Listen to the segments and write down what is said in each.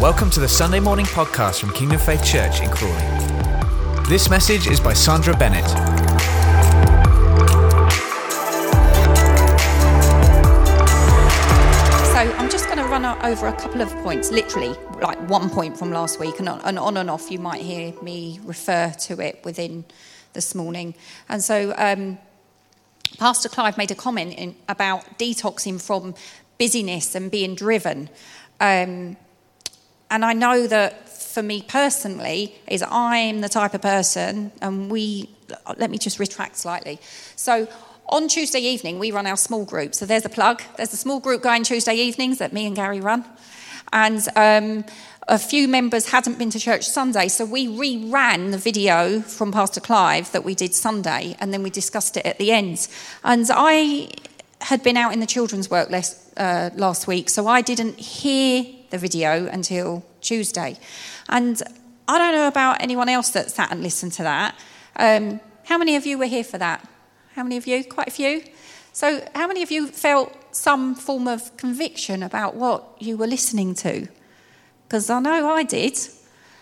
Welcome to the Sunday morning podcast from Kingdom Faith Church in Crawley. This message is by Sandra Bennett. So I'm just going to run over a couple of points, literally like one point from last week, and on, and on and off. You might hear me refer to it within this morning. And so um, Pastor Clive made a comment in, about detoxing from busyness and being driven. Um, and I know that for me personally, is I'm the type of person, and we, let me just retract slightly. So on Tuesday evening, we run our small group. So there's a plug. There's a small group going Tuesday evenings that me and Gary run. And um, a few members hadn't been to church Sunday, so we reran the video from Pastor Clive that we did Sunday, and then we discussed it at the end. And I had been out in the children's work last, uh, last week, so I didn't hear the video until Tuesday. And I don't know about anyone else that sat and listened to that. Um, how many of you were here for that? How many of you? Quite a few. So, how many of you felt some form of conviction about what you were listening to? Because I know I did,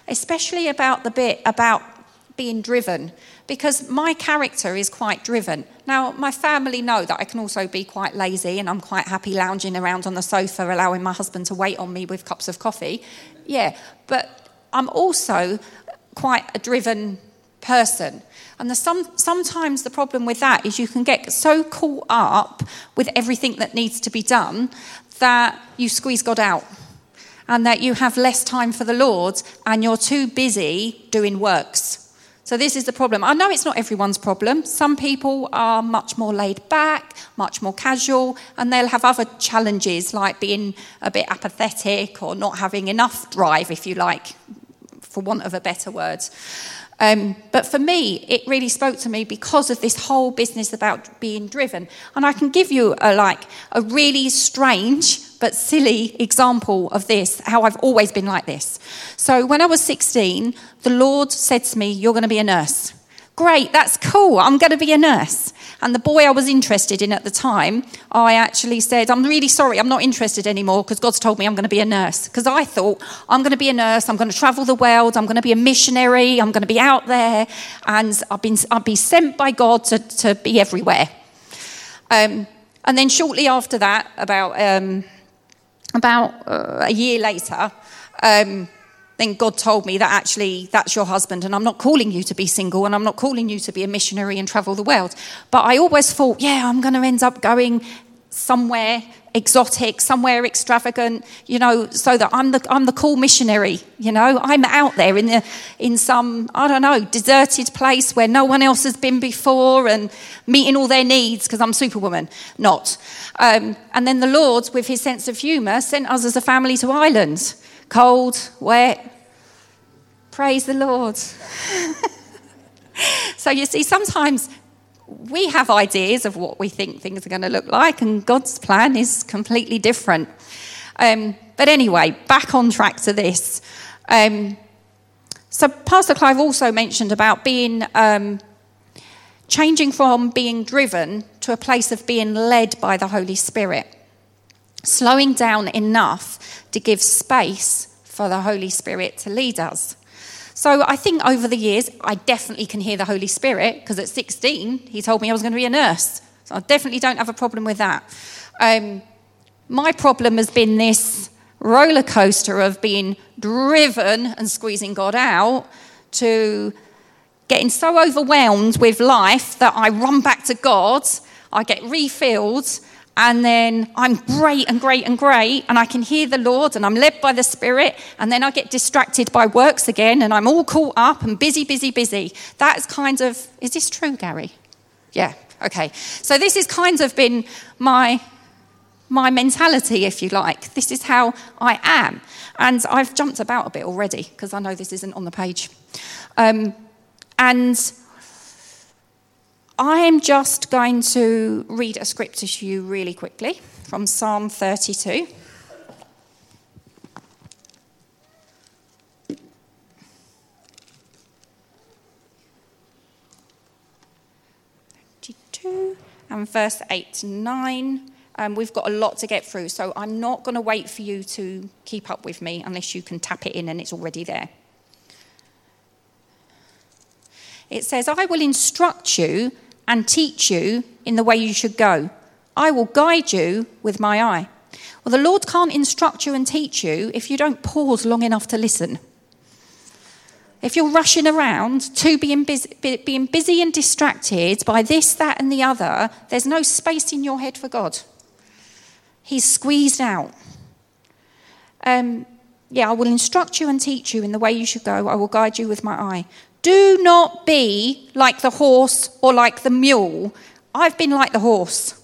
especially about the bit about being driven, because my character is quite driven. Now, my family know that I can also be quite lazy and I'm quite happy lounging around on the sofa, allowing my husband to wait on me with cups of coffee. Yeah, but I'm also quite a driven person. And the, some, sometimes the problem with that is you can get so caught up with everything that needs to be done that you squeeze God out and that you have less time for the Lord and you're too busy doing works. So, this is the problem. I know it's not everyone's problem. Some people are much more laid back, much more casual, and they'll have other challenges like being a bit apathetic or not having enough drive, if you like, for want of a better word. Um, but for me, it really spoke to me because of this whole business about being driven. And I can give you a like a really strange but silly example of this, how I've always been like this. So when I was 16, the Lord said to me, You're going to be a nurse. Great, that's cool. I'm going to be a nurse. And the boy I was interested in at the time, I actually said, I'm really sorry, I'm not interested anymore because God's told me I'm going to be a nurse. Because I thought, I'm going to be a nurse, I'm going to travel the world, I'm going to be a missionary, I'm going to be out there, and I've been, I'll be sent by God to, to be everywhere. Um, and then shortly after that, about, um, about uh, a year later, um, then God told me that actually that's your husband, and I'm not calling you to be single, and I'm not calling you to be a missionary and travel the world. But I always thought, yeah, I'm going to end up going somewhere exotic, somewhere extravagant, you know, so that I'm the I'm the cool missionary, you know. I'm out there in the in some I don't know deserted place where no one else has been before, and meeting all their needs because I'm Superwoman, not. Um, and then the Lord, with His sense of humour, sent us as a family to Ireland cold, wet. Praise the Lord. so you see, sometimes we have ideas of what we think things are going to look like, and God's plan is completely different. Um, but anyway, back on track to this. Um, so, Pastor Clive also mentioned about being um, changing from being driven to a place of being led by the Holy Spirit slowing down enough to give space for the Holy Spirit to lead us. So I think over the years, I definitely can hear the Holy Spirit because at 16, he told me I was going to be a nurse. So I definitely don't have a problem with that. Um, my problem has been this roller coaster of being driven and squeezing God out to getting so overwhelmed with life that I run back to God, I get refilled, and then I'm great and great and great, and I can hear the Lord, and I'm led by the Spirit, and then I get distracted by works again, and I'm all caught up and busy, busy, busy. That's kind of, is this true, Gary? Yeah, okay. So this has kind of been my my mentality, if you like. This is how I am. And I've jumped about a bit already because I know this isn't on the page. Um, and I'm just going to read a scripture to you really quickly from Psalm 32. and verse 8 to 9. Um, we've got a lot to get through, so I'm not going to wait for you to keep up with me unless you can tap it in and it's already there. It says, I will instruct you and teach you in the way you should go. I will guide you with my eye. Well, the Lord can't instruct you and teach you if you don't pause long enough to listen. If you're rushing around to being busy, being busy and distracted by this, that, and the other, there's no space in your head for God. He's squeezed out. Um, yeah, I will instruct you and teach you in the way you should go. I will guide you with my eye. Do not be like the horse or like the mule. I've been like the horse.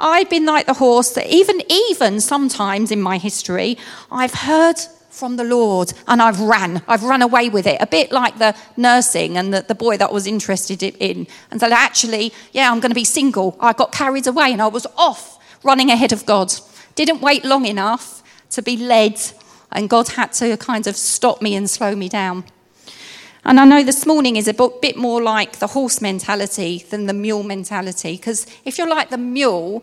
I've been like the horse that even even sometimes in my history I've heard from the Lord and I've ran. I've run away with it. A bit like the nursing and the, the boy that I was interested in. And said, actually, yeah, I'm going to be single. I got carried away and I was off running ahead of God. Didn't wait long enough to be led, and God had to kind of stop me and slow me down. And I know this morning is a bit more like the horse mentality than the mule mentality, because if you're like the mule,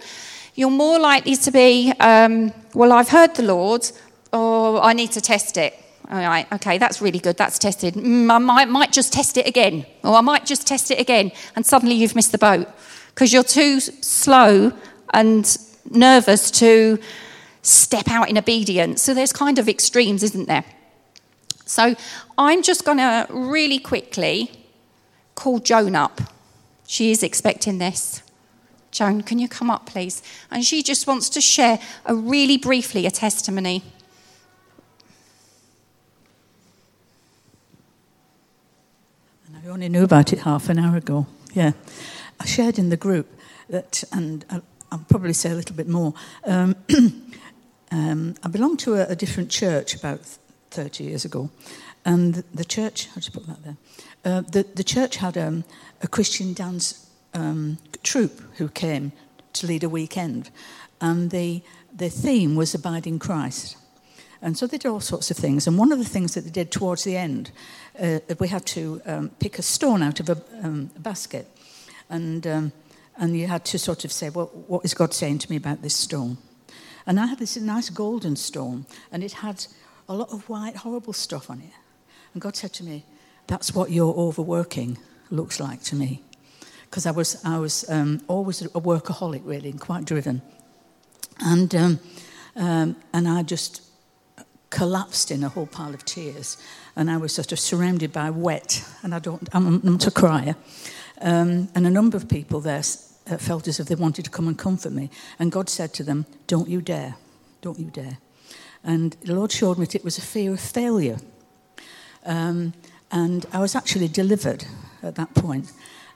you're more likely to be, um, well, I've heard the Lord, or I need to test it. All right, okay, that's really good. That's tested. Mm, I might, might just test it again, or I might just test it again, and suddenly you've missed the boat because you're too slow and nervous to step out in obedience. So there's kind of extremes, isn't there? So I'm just going to really quickly call Joan up. She is expecting this. Joan, can you come up, please? And she just wants to share a really briefly a testimony. I only knew about it half an hour ago. Yeah. I shared in the group that, and I'll probably say a little bit more. Um, um, I belong to a, a, different church about 30 years ago, and the church, I'll just put that there. Uh, the, the church had um, a Christian dance um, troupe who came to lead a weekend, and the, the theme was Abiding Christ. And so they did all sorts of things. And one of the things that they did towards the end, uh, we had to um, pick a stone out of a, um, a basket. And, um, and you had to sort of say, well, what is God saying to me about this stone? And I had this nice golden stone, and it had a lot of white, horrible stuff on it. And God said to me, that's what your overworking looks like to me. Because I was, I was um, always a workaholic, really, and quite driven. And, um, um, and I just collapsed in a whole pile of tears. And I was sort of surrounded by wet, and I don't, I'm not a crier. And a number of people there uh, felt as if they wanted to come and comfort me. And God said to them, Don't you dare, don't you dare. And the Lord showed me that it was a fear of failure. Um, and I was actually delivered at that point.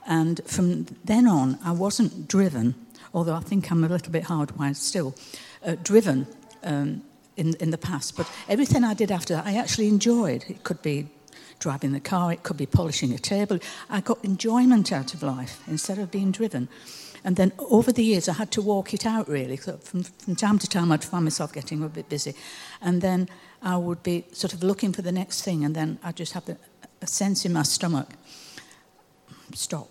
And from then on, I wasn't driven, although I think I'm a little bit hardwired still, uh, driven um, in, in the past. But everything I did after that, I actually enjoyed. It could be driving the car, it could be polishing a table. I got enjoyment out of life instead of being driven. And then over the years, I had to walk it out really. So from, from time to time, I'd find myself getting a bit busy. And then I would be sort of looking for the next thing, and then I'd just have the, a sense in my stomach stop.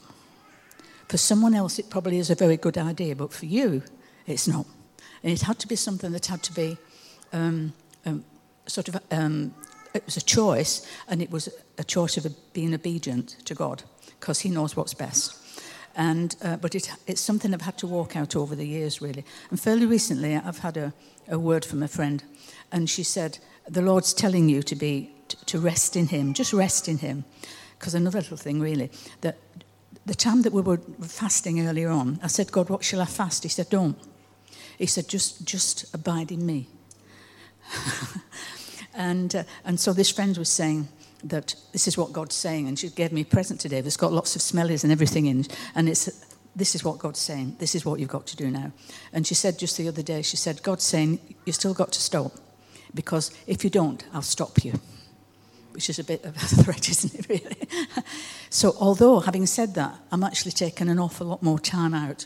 For someone else, it probably is a very good idea, but for you, it's not. And it had to be something that had to be um, um, sort of, um, it was a choice, and it was a choice of being obedient to God, because He knows what's best. And, uh, but it, it's something I've had to walk out over the years, really. And fairly recently, I've had a, a word from a friend, and she said, The Lord's telling you to, be, to rest in Him, just rest in Him. Because another little thing, really, that the time that we were fasting earlier on, I said, God, what shall I fast? He said, Don't. He said, Just, just abide in me. and, uh, and so this friend was saying, that this is what God's saying. And she gave me a present today that's got lots of smellies and everything in. And it's, this is what God's saying. This is what you've got to do now. And she said just the other day, she said, God's saying, you still got to stop. Because if you don't, I'll stop you. Which is a bit of a threat, isn't it, really? so, although having said that, I'm actually taking an awful lot more time out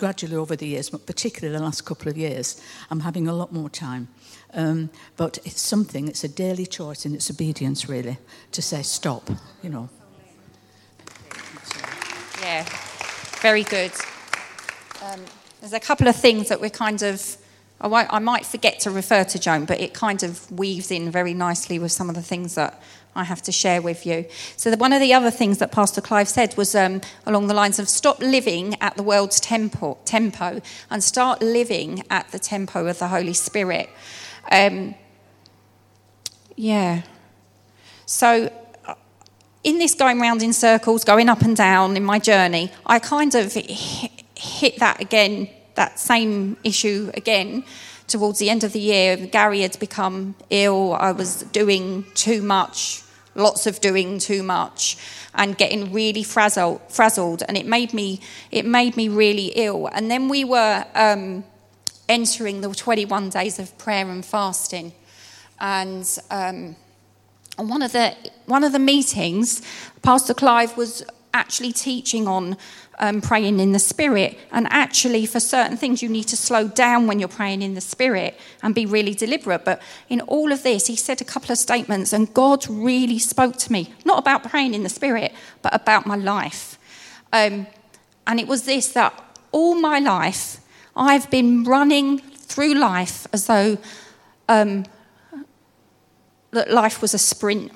gradually over the years, but particularly the last couple of years, I'm having a lot more time um, but it's something, it's a daily choice and it's obedience, really, to say stop, you know. Yeah, very good. Um, there's a couple of things that we're kind of, I, I might forget to refer to Joan, but it kind of weaves in very nicely with some of the things that I have to share with you. So, the, one of the other things that Pastor Clive said was um, along the lines of stop living at the world's tempo, tempo and start living at the tempo of the Holy Spirit. Um, yeah. So, uh, in this going round in circles, going up and down in my journey, I kind of hit that again, that same issue again towards the end of the year, Gary had become ill. I was doing too much, lots of doing too much, and getting really frazzled. frazzled and it made me, it made me really ill. And then we were um, entering the 21 days of prayer and fasting, and. Um, on one of the one of the meetings, Pastor Clive was actually teaching on um, praying in the Spirit. And actually, for certain things, you need to slow down when you're praying in the Spirit and be really deliberate. But in all of this, he said a couple of statements, and God really spoke to me, not about praying in the Spirit, but about my life. Um, and it was this that all my life, I've been running through life as though um, that life was a sprint.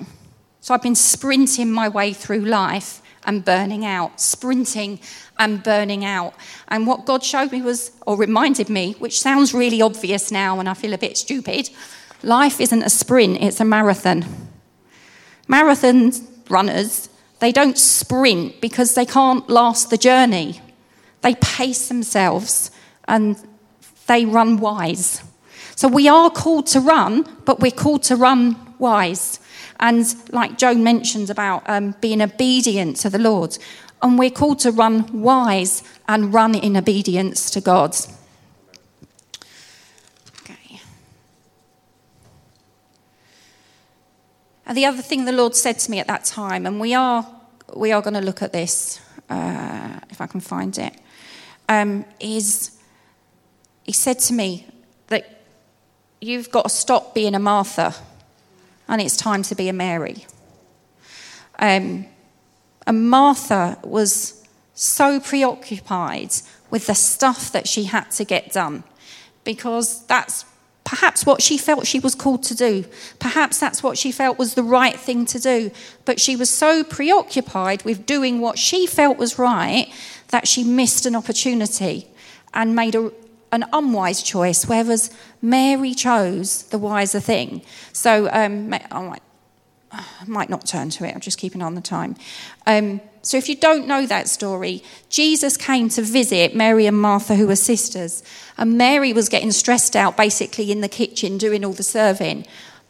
So I've been sprinting my way through life and burning out, sprinting and burning out. And what God showed me was, or reminded me, which sounds really obvious now and I feel a bit stupid life isn't a sprint, it's a marathon. Marathon runners, they don't sprint because they can't last the journey. They pace themselves and they run wise. So we are called to run, but we're called to run wise. And like Joan mentioned about um, being obedient to the Lord, and we're called to run wise and run in obedience to God. Okay. And the other thing the Lord said to me at that time, and we are we are going to look at this uh, if I can find it, um, is He said to me that you've got to stop being a Martha and it's time to be a Mary. Um, and Martha was so preoccupied with the stuff that she had to get done because that's perhaps what she felt she was called to do. Perhaps that's what she felt was the right thing to do. But she was so preoccupied with doing what she felt was right that she missed an opportunity and made a, an unwise choice, whereas Mary chose the wiser thing. So um, I might, might not turn to it, I'm just keeping on the time. Um, so if you don't know that story, Jesus came to visit Mary and Martha, who were sisters. And Mary was getting stressed out basically in the kitchen doing all the serving.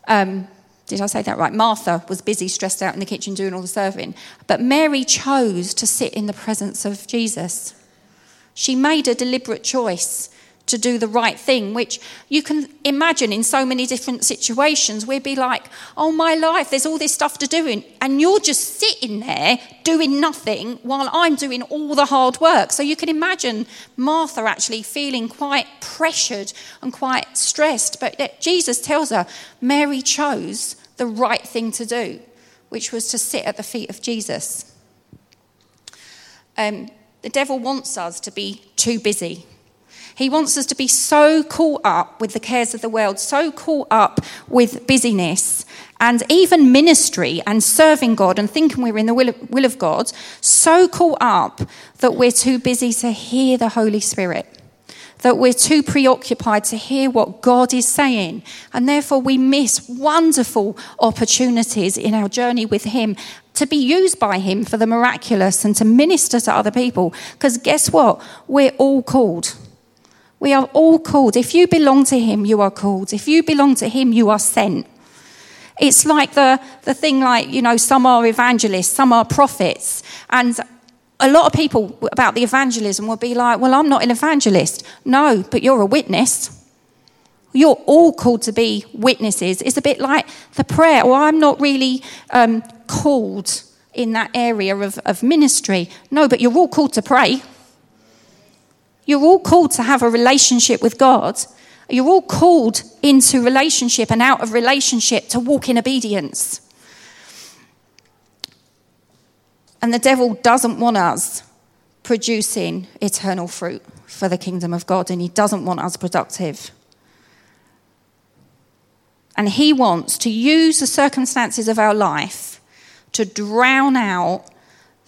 Um, did I say that right? Martha was busy, stressed out in the kitchen doing all the serving. But Mary chose to sit in the presence of Jesus. She made a deliberate choice to do the right thing, which you can imagine in so many different situations. We'd be like, oh, my life, there's all this stuff to do, and you're just sitting there doing nothing while I'm doing all the hard work. So you can imagine Martha actually feeling quite pressured and quite stressed. But Jesus tells her, Mary chose the right thing to do, which was to sit at the feet of Jesus. Um, the devil wants us to be too busy he wants us to be so caught up with the cares of the world, so caught up with busyness and even ministry and serving God and thinking we're in the will of, will of God, so caught up that we're too busy to hear the Holy Spirit that we're too preoccupied to hear what God is saying. And therefore, we miss wonderful opportunities in our journey with Him to be used by Him for the miraculous and to minister to other people. Because guess what? We're all called. We are all called. If you belong to Him, you are called. If you belong to Him, you are sent. It's like the, the thing like, you know, some are evangelists, some are prophets. And a lot of people about the evangelism will be like, well, I'm not an evangelist. No, but you're a witness. You're all called to be witnesses. It's a bit like the prayer, well, I'm not really um, called in that area of, of ministry. No, but you're all called to pray. You're all called to have a relationship with God. You're all called into relationship and out of relationship to walk in obedience. And the devil doesn't want us producing eternal fruit for the kingdom of God, and He doesn't want us productive. And He wants to use the circumstances of our life to drown out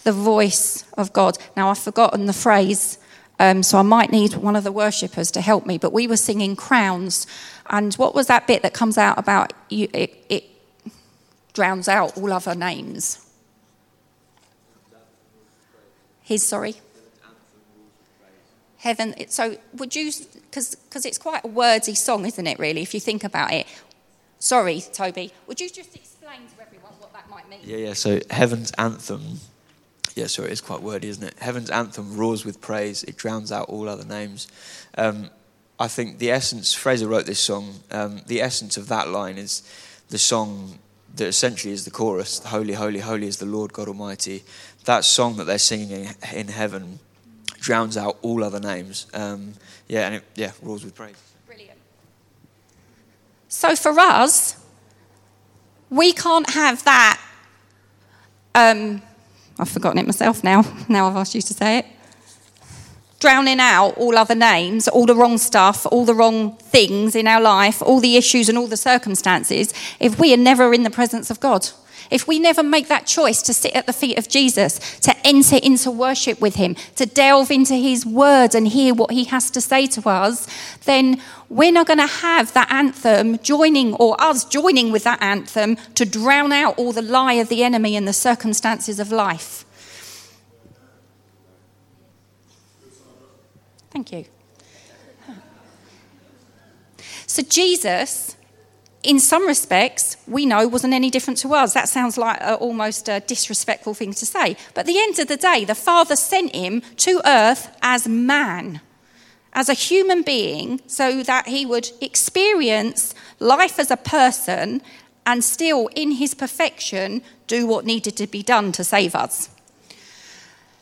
the voice of God. Now, I've forgotten the phrase, um, so I might need one of the worshippers to help me, but we were singing crowns. And what was that bit that comes out about you, it, it drowns out all other names? His, sorry? Heaven. So, would you, because it's quite a wordy song, isn't it, really, if you think about it? Sorry, Toby. Would you just explain to everyone what that might mean? Yeah, yeah. So, Heaven's anthem. Yeah, sorry, it's quite wordy, isn't it? Heaven's anthem roars with praise, it drowns out all other names. Um, I think the essence, Fraser wrote this song, um, the essence of that line is the song that essentially is the chorus Holy, holy, holy is the Lord God Almighty. That song that they're singing in, heaven drowns out all other names. Um, yeah, and it yeah, roars with praise. Brilliant. So for us, we can't have that. Um, I've forgotten it myself now. Now I've asked you to say it. Drowning out all other names, all the wrong stuff, all the wrong things in our life, all the issues and all the circumstances, if we are never in the presence of God. If we never make that choice to sit at the feet of Jesus, to enter into worship with him, to delve into his word and hear what he has to say to us, then we're not going to have that anthem joining or us joining with that anthem to drown out all the lie of the enemy and the circumstances of life. Thank you. So, Jesus in some respects, we know wasn't any different to us. That sounds like a, almost a disrespectful thing to say. But at the end of the day, the Father sent him to earth as man, as a human being, so that he would experience life as a person and still, in his perfection, do what needed to be done to save us.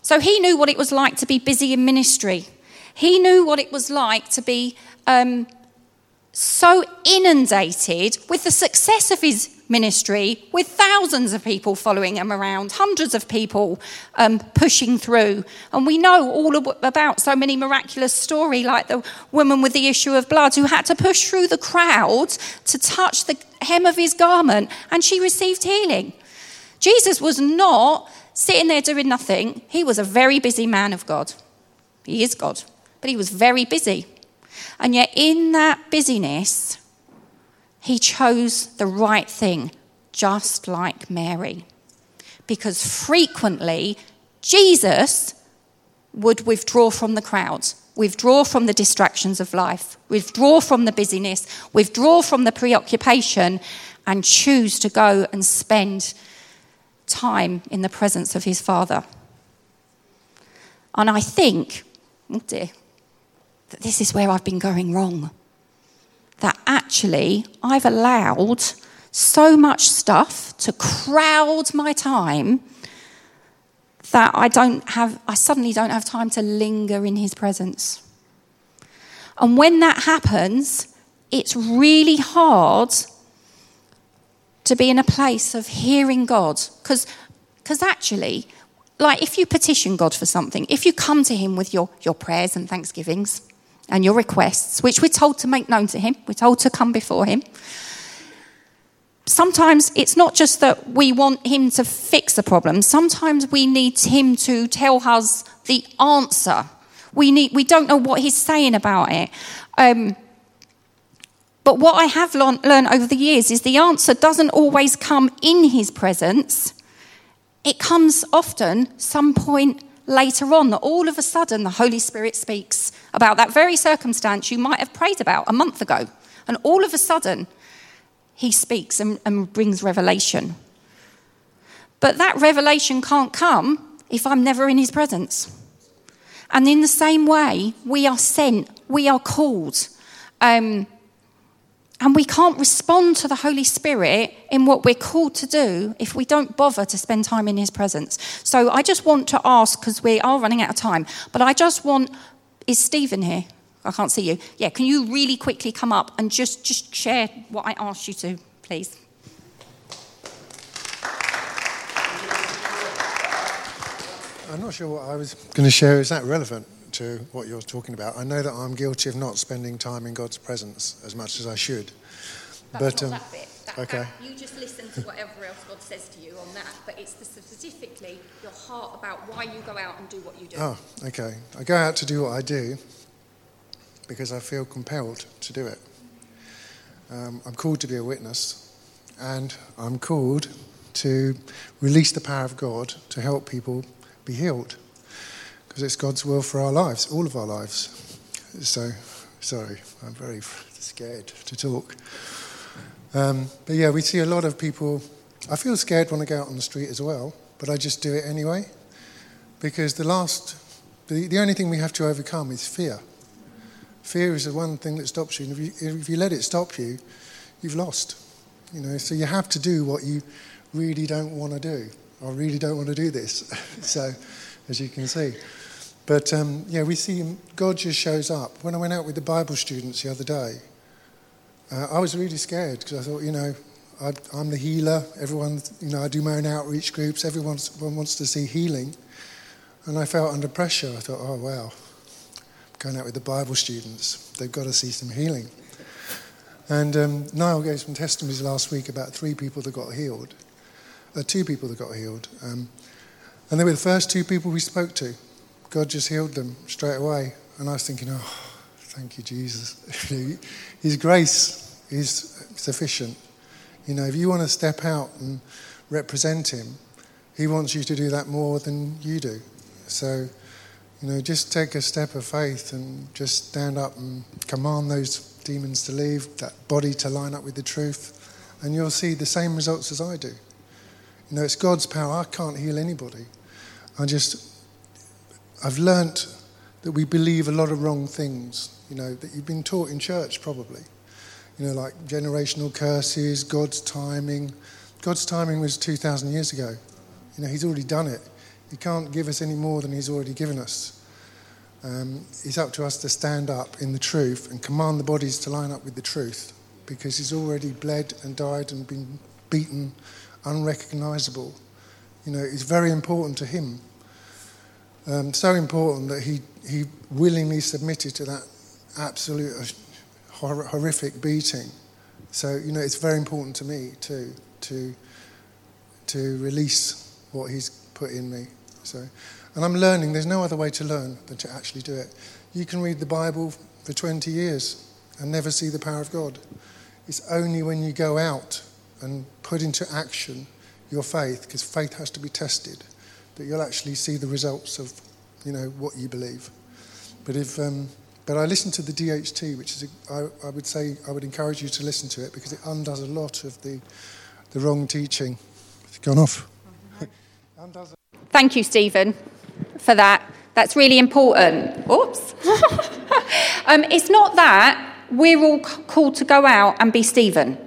So he knew what it was like to be busy in ministry. He knew what it was like to be um, so inundated with the success of his ministry, with thousands of people following him around, hundreds of people um, pushing through. And we know all about so many miraculous stories, like the woman with the issue of blood who had to push through the crowd to touch the hem of his garment, and she received healing. Jesus was not sitting there doing nothing. He was a very busy man of God. He is God, but he was very busy. And yet, in that busyness, he chose the right thing, just like Mary. Because frequently, Jesus would withdraw from the crowds, withdraw from the distractions of life, withdraw from the busyness, withdraw from the preoccupation, and choose to go and spend time in the presence of his Father. And I think, oh dear, that this is where I've been going wrong. That actually I've allowed so much stuff to crowd my time that I don't have I suddenly don't have time to linger in his presence. And when that happens, it's really hard to be in a place of hearing God because because actually like if you petition God for something, if you come to him with your, your prayers and thanksgivings, and your requests, which we're told to make known to Him, we're told to come before Him. Sometimes it's not just that we want Him to fix the problem, sometimes we need Him to tell us the answer. We, need, we don't know what He's saying about it. Um, but what I have learned over the years is the answer doesn't always come in His presence, it comes often some point later on that all of a sudden the Holy Spirit speaks about that very circumstance you might have prayed about a month ago. And all of a sudden, he speaks and, and brings revelation. But that revelation can't come if I'm never in his presence. And in the same way, we are sent, we are called. Um, and we can't respond to the Holy Spirit in what we're called to do if we don't bother to spend time in His presence. So I just want to ask, because we are running out of time, but I just want, is Stephen here? I can't see you. Yeah, can you really quickly come up and just, just share what I asked you to, please? I'm not sure what I was going to share is that relevant to what you're talking about. I know that I'm guilty of not spending time in God's presence as much as I should. That's but not um, that bit. That, okay. that- you just listen to whatever else God says to you on that, but it's the, specifically your heart about why you go out and do what you do. Oh, okay. I go out to do what I do because I feel compelled to do it. Um, I'm called to be a witness, and I'm called to release the power of God to help people be healed because it's God's will for our lives, all of our lives. So, sorry, I'm very scared to talk. Um, but yeah, we see a lot of people. I feel scared when I go out on the street as well, but I just do it anyway because the last, the, the only thing we have to overcome is fear. Fear is the one thing that stops you, and if you, if you let it stop you, you've lost. You know, so you have to do what you really don't want to do. I really don't want to do this. so, as you can see. But um, yeah, we see God just shows up. When I went out with the Bible students the other day, uh, I was really scared because I thought, you know, I, I'm the healer. Everyone, you know, I do my own outreach groups. Everyone wants to see healing. And I felt under pressure. I thought, oh, wow, going out with the Bible students, they've got to see some healing. And um, Niall gave some testimonies last week about three people that got healed, uh, two people that got healed. Um, and they were the first two people we spoke to. God just healed them straight away. And I was thinking, oh, thank you, Jesus. His grace is sufficient. You know, if you want to step out and represent Him, He wants you to do that more than you do. So, you know, just take a step of faith and just stand up and command those demons to leave, that body to line up with the truth, and you'll see the same results as I do. You know, it's God's power. I can't heal anybody. I just, I've learnt that we believe a lot of wrong things, you know, that you've been taught in church probably. You know, like generational curses, God's timing. God's timing was 2,000 years ago. You know, He's already done it. He can't give us any more than He's already given us. Um, it's up to us to stand up in the truth and command the bodies to line up with the truth because He's already bled and died and been beaten, unrecognizable. You know, it's very important to Him. Um, so important that he, he willingly submitted to that absolute hor- horrific beating. So, you know, it's very important to me too to, to release what he's put in me. So, and I'm learning, there's no other way to learn than to actually do it. You can read the Bible for 20 years and never see the power of God. It's only when you go out and put into action your faith, because faith has to be tested, that you'll actually see the results of, you know, what you believe. But if, um, but I listened to the DHT, which is, a, I, I would say, I would encourage you to listen to it because it undoes a lot of the, the wrong teaching. It's gone off. Thank you, Stephen, for that. That's really important. Oops. um, it's not that we're all called to go out and be Stephen.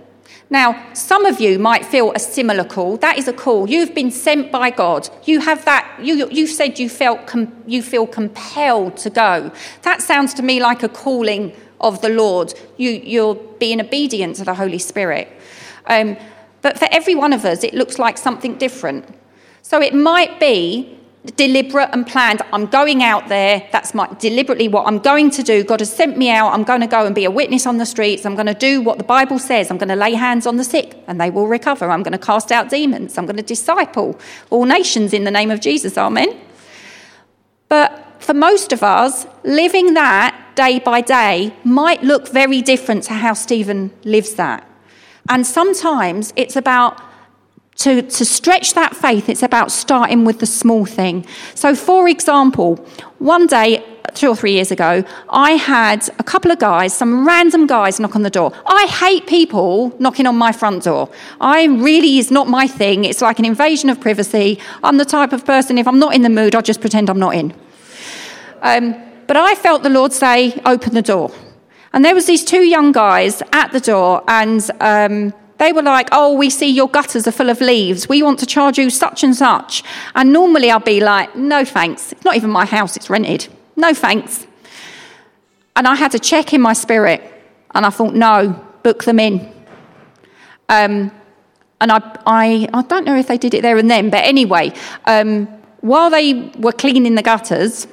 Now, some of you might feel a similar call. That is a call. You've been sent by God. You have that. You, you've said you felt com- you feel compelled to go. That sounds to me like a calling of the Lord. You, you're being obedient to the Holy Spirit. Um, but for every one of us, it looks like something different. So it might be deliberate and planned. I'm going out there. That's my deliberately what I'm going to do. God has sent me out. I'm going to go and be a witness on the streets. I'm going to do what the Bible says. I'm going to lay hands on the sick and they will recover. I'm going to cast out demons. I'm going to disciple all nations in the name of Jesus. Amen. But for most of us, living that day by day might look very different to how Stephen lives that. And sometimes it's about to, to stretch that faith, it's about starting with the small thing. So, for example, one day, two or three years ago, I had a couple of guys, some random guys, knock on the door. I hate people knocking on my front door. I really is not my thing. It's like an invasion of privacy. I'm the type of person, if I'm not in the mood, I'll just pretend I'm not in. Um, but I felt the Lord say, open the door. And there was these two young guys at the door, and um, they were like, "Oh, we see your gutters are full of leaves. We want to charge you such and such." And normally I'll be like, "No, thanks. It's not even my house. It's rented. No, thanks." And I had to check in my spirit, and I thought, "No, book them in." Um, and I, I, I don't know if they did it there and then, but anyway, um, while they were cleaning the gutters,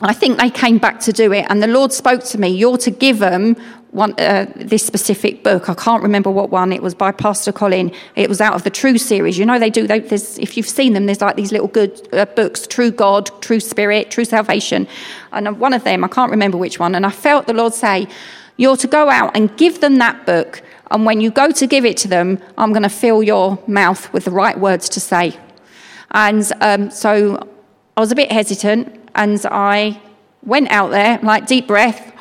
I think they came back to do it, and the Lord spoke to me. You're to give them one, uh, this specific book. I can't remember what one. It was by Pastor Colin. It was out of the True series. You know, they do. They, if you've seen them, there's like these little good uh, books: True God, True Spirit, True Salvation. And one of them, I can't remember which one. And I felt the Lord say, "You're to go out and give them that book. And when you go to give it to them, I'm going to fill your mouth with the right words to say." And um, so I was a bit hesitant and I went out there, like deep breath,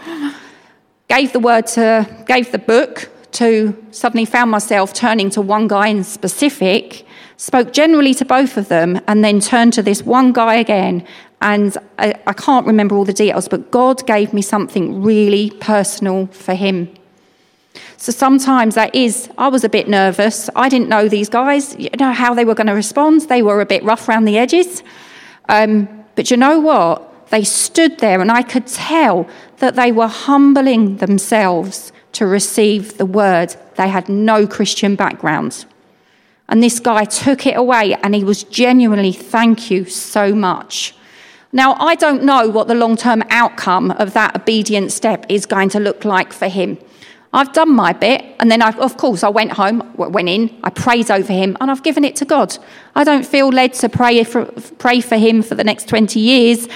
gave the word to, gave the book to, suddenly found myself turning to one guy in specific, spoke generally to both of them, and then turned to this one guy again. And I, I can't remember all the details, but God gave me something really personal for him. So sometimes that is, I was a bit nervous. I didn't know these guys, you know, how they were going to respond. They were a bit rough around the edges. Um, but you know what? They stood there, and I could tell that they were humbling themselves to receive the word. They had no Christian background. And this guy took it away, and he was genuinely, thank you so much. Now, I don't know what the long term outcome of that obedient step is going to look like for him. I've done my bit, and then I, of course I went home, went in, I prayed over him, and I've given it to God. I don't feel led to pray for, pray for him for the next 20 years.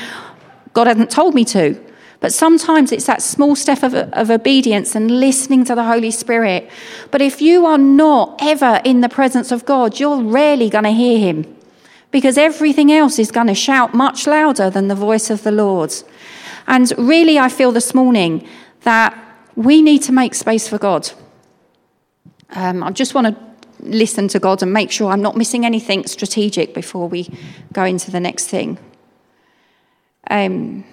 God hasn't told me to. But sometimes it's that small step of, of obedience and listening to the Holy Spirit. But if you are not ever in the presence of God, you're rarely going to hear him because everything else is going to shout much louder than the voice of the Lord. And really, I feel this morning that we need to make space for God. Um, I just want to listen to God and make sure I'm not missing anything strategic before we go into the next thing. Um,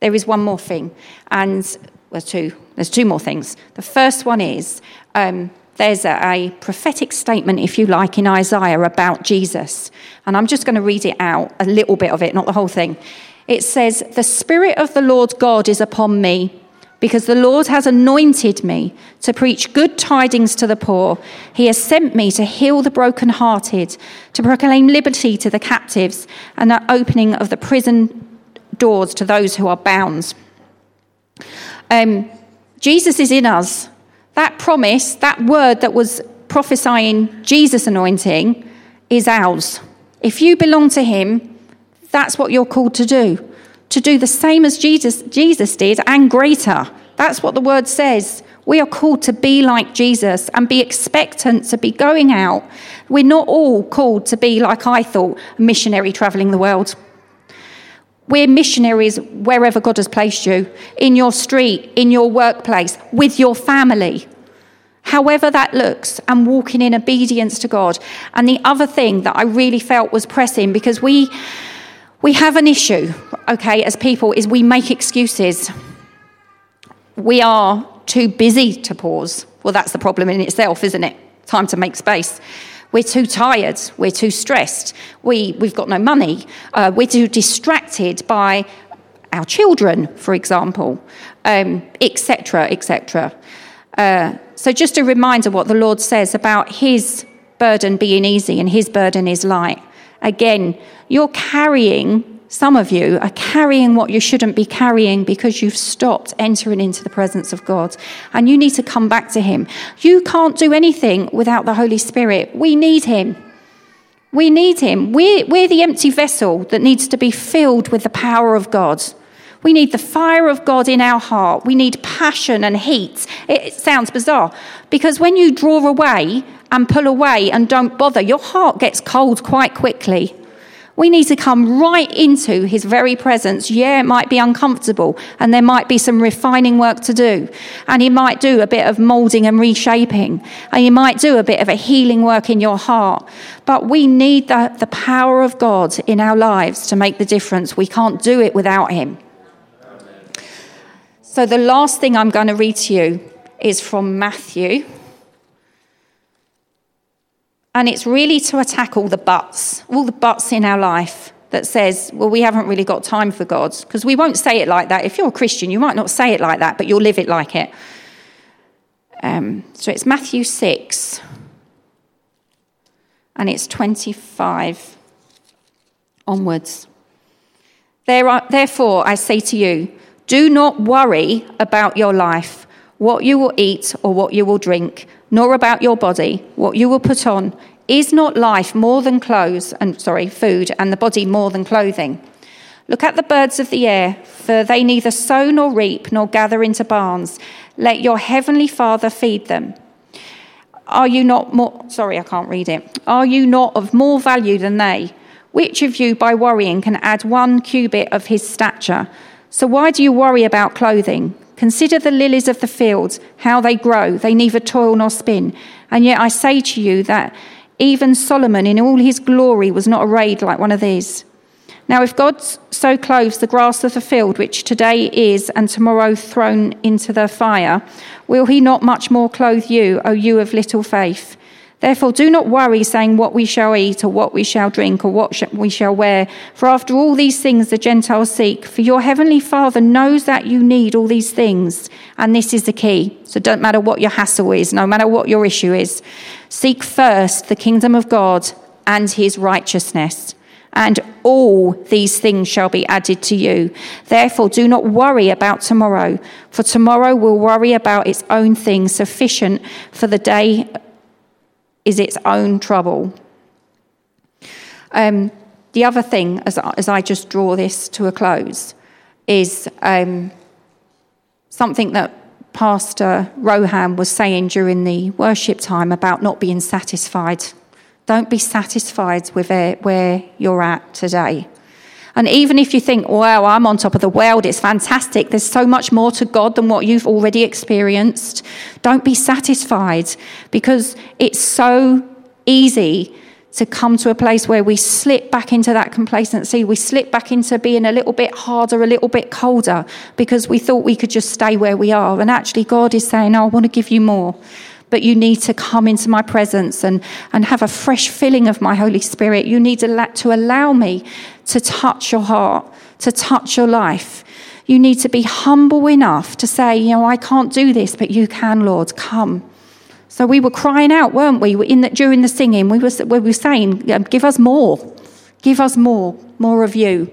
there is one more thing, and well, two. There's two more things. The first one is um, there's a, a, prophetic statement, if you like, in Isaiah about Jesus, and I'm just going to read it out, a little bit of it, not the whole thing. It says, "The Spirit of the Lord God is upon me." Because the Lord has anointed me to preach good tidings to the poor. He has sent me to heal the brokenhearted, to proclaim liberty to the captives, and the opening of the prison doors to those who are bound. Um, Jesus is in us. That promise, that word that was prophesying Jesus' anointing, is ours. If you belong to Him, that's what you're called to do to do the same as Jesus, Jesus did and greater. That's what the word says. We are called to be like Jesus and be expectant to be going out. We're not all called to be, like I thought, a missionary traveling the world. We're missionaries wherever God has placed you in your street, in your workplace, with your family, however that looks, and walking in obedience to God. And the other thing that I really felt was pressing because we we have an issue, okay, as people, is we make excuses. We are too busy to pause. Well, that's the problem in itself, isn't it? Time to make space. We're too tired. We're too stressed. We, we've got no money. Uh, we're too distracted by our children, for example, etc., um, etc. Et uh, so, just a reminder what the Lord says about His burden being easy and His burden is light. Again, you're carrying, some of you are carrying what you shouldn't be carrying because you've stopped entering into the presence of God. And you need to come back to Him. You can't do anything without the Holy Spirit. We need Him. We need Him. We're, we're the empty vessel that needs to be filled with the power of God. We need the fire of God in our heart. We need passion and heat. It, sounds bizarre because when you draw away and pull away and don't bother, your heart gets cold quite quickly. We need to come right into his very presence. Yeah, it might be uncomfortable and there might be some refining work to do. And he might do a bit of molding and reshaping. And he might do a bit of a healing work in your heart. But we need the, the power of God in our lives to make the difference. We can't do it without him. So the last thing I'm going to read to you is from Matthew and it's really to attack all the buts, all the buts in our life that says, well, we haven't really got time for God. Because we won't say it like that. If you're a Christian, you might not say it like that, but you'll live it like it. Um, so it's Matthew 6, and it's 25 onwards. There are, therefore, I say to you, do not worry about your life, what you will eat or what you will drink, nor about your body, what you will put on. Is not life more than clothes and sorry, food, and the body more than clothing? Look at the birds of the air, for they neither sow nor reap nor gather into barns. Let your heavenly Father feed them. Are you not more sorry, I can't read it. Are you not of more value than they? Which of you by worrying can add one cubit of his stature? So why do you worry about clothing? Consider the lilies of the field, how they grow, they neither toil nor spin. And yet I say to you that even Solomon in all his glory was not arrayed like one of these. Now, if God so clothes the grass of the field, which today is and tomorrow thrown into the fire, will he not much more clothe you, O you of little faith? Therefore, do not worry, saying what we shall eat, or what we shall drink, or what we shall wear. For after all these things the Gentiles seek. For your heavenly Father knows that you need all these things. And this is the key. So, don't matter what your hassle is, no matter what your issue is. Seek first the kingdom of God and his righteousness and all these things shall be added to you. Therefore, do not worry about tomorrow, for tomorrow will worry about its own things. Sufficient for the day is its own trouble. Um, the other thing, as, as I just draw this to a close, is um, something that Pastor Rohan was saying during the worship time about not being satisfied don't be satisfied with where you're at today. And even if you think, wow, I'm on top of the world, it's fantastic, there's so much more to God than what you've already experienced, don't be satisfied because it's so easy to come to a place where we slip back into that complacency. We slip back into being a little bit harder, a little bit colder because we thought we could just stay where we are. And actually, God is saying, oh, I want to give you more but you need to come into my presence and, and have a fresh filling of my Holy Spirit. You need to, to allow me to touch your heart, to touch your life. You need to be humble enough to say, you know, I can't do this, but you can, Lord, come. So we were crying out, weren't we? In the, during the singing, we were, we were saying, give us more, give us more, more of you.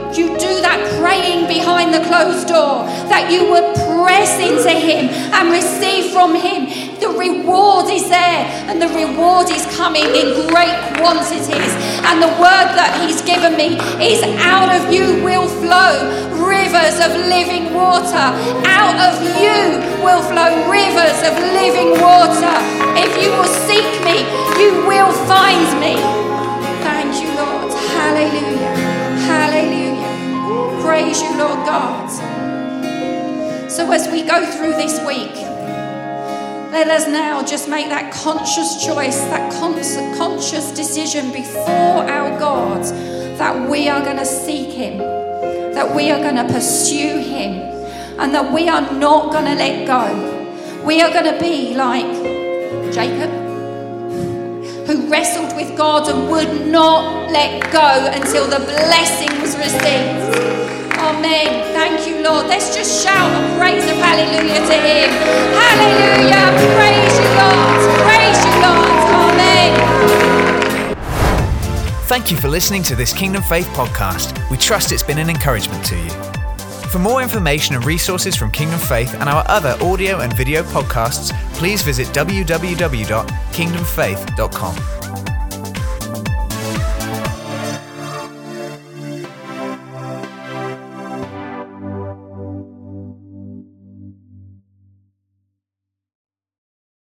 you do that praying behind the closed door, that you would press into Him and receive from Him. The reward is there, and the reward is coming in great quantities. And the word that He's given me is out of you will flow rivers of living water. Out of you will flow rivers of living water. If you will seek me, you will find me. Thank you, Lord. Hallelujah. Hallelujah. Praise you, Lord God. So as we go through this week, let us now just make that conscious choice, that conscious decision before our God that we are going to seek Him that we are going to pursue Him and that we are not going to let go. We are going to be like Jacob, who wrestled with God and would not let go until the blessing was received. Amen. Thank you, Lord. Let's just shout a praise of hallelujah to Him. Hallelujah. Praise you, Lord. Praise you, Lord. Amen. Thank you for listening to this Kingdom Faith podcast. We trust it's been an encouragement to you. For more information and resources from Kingdom Faith and our other audio and video podcasts, please visit www.kingdomfaith.com.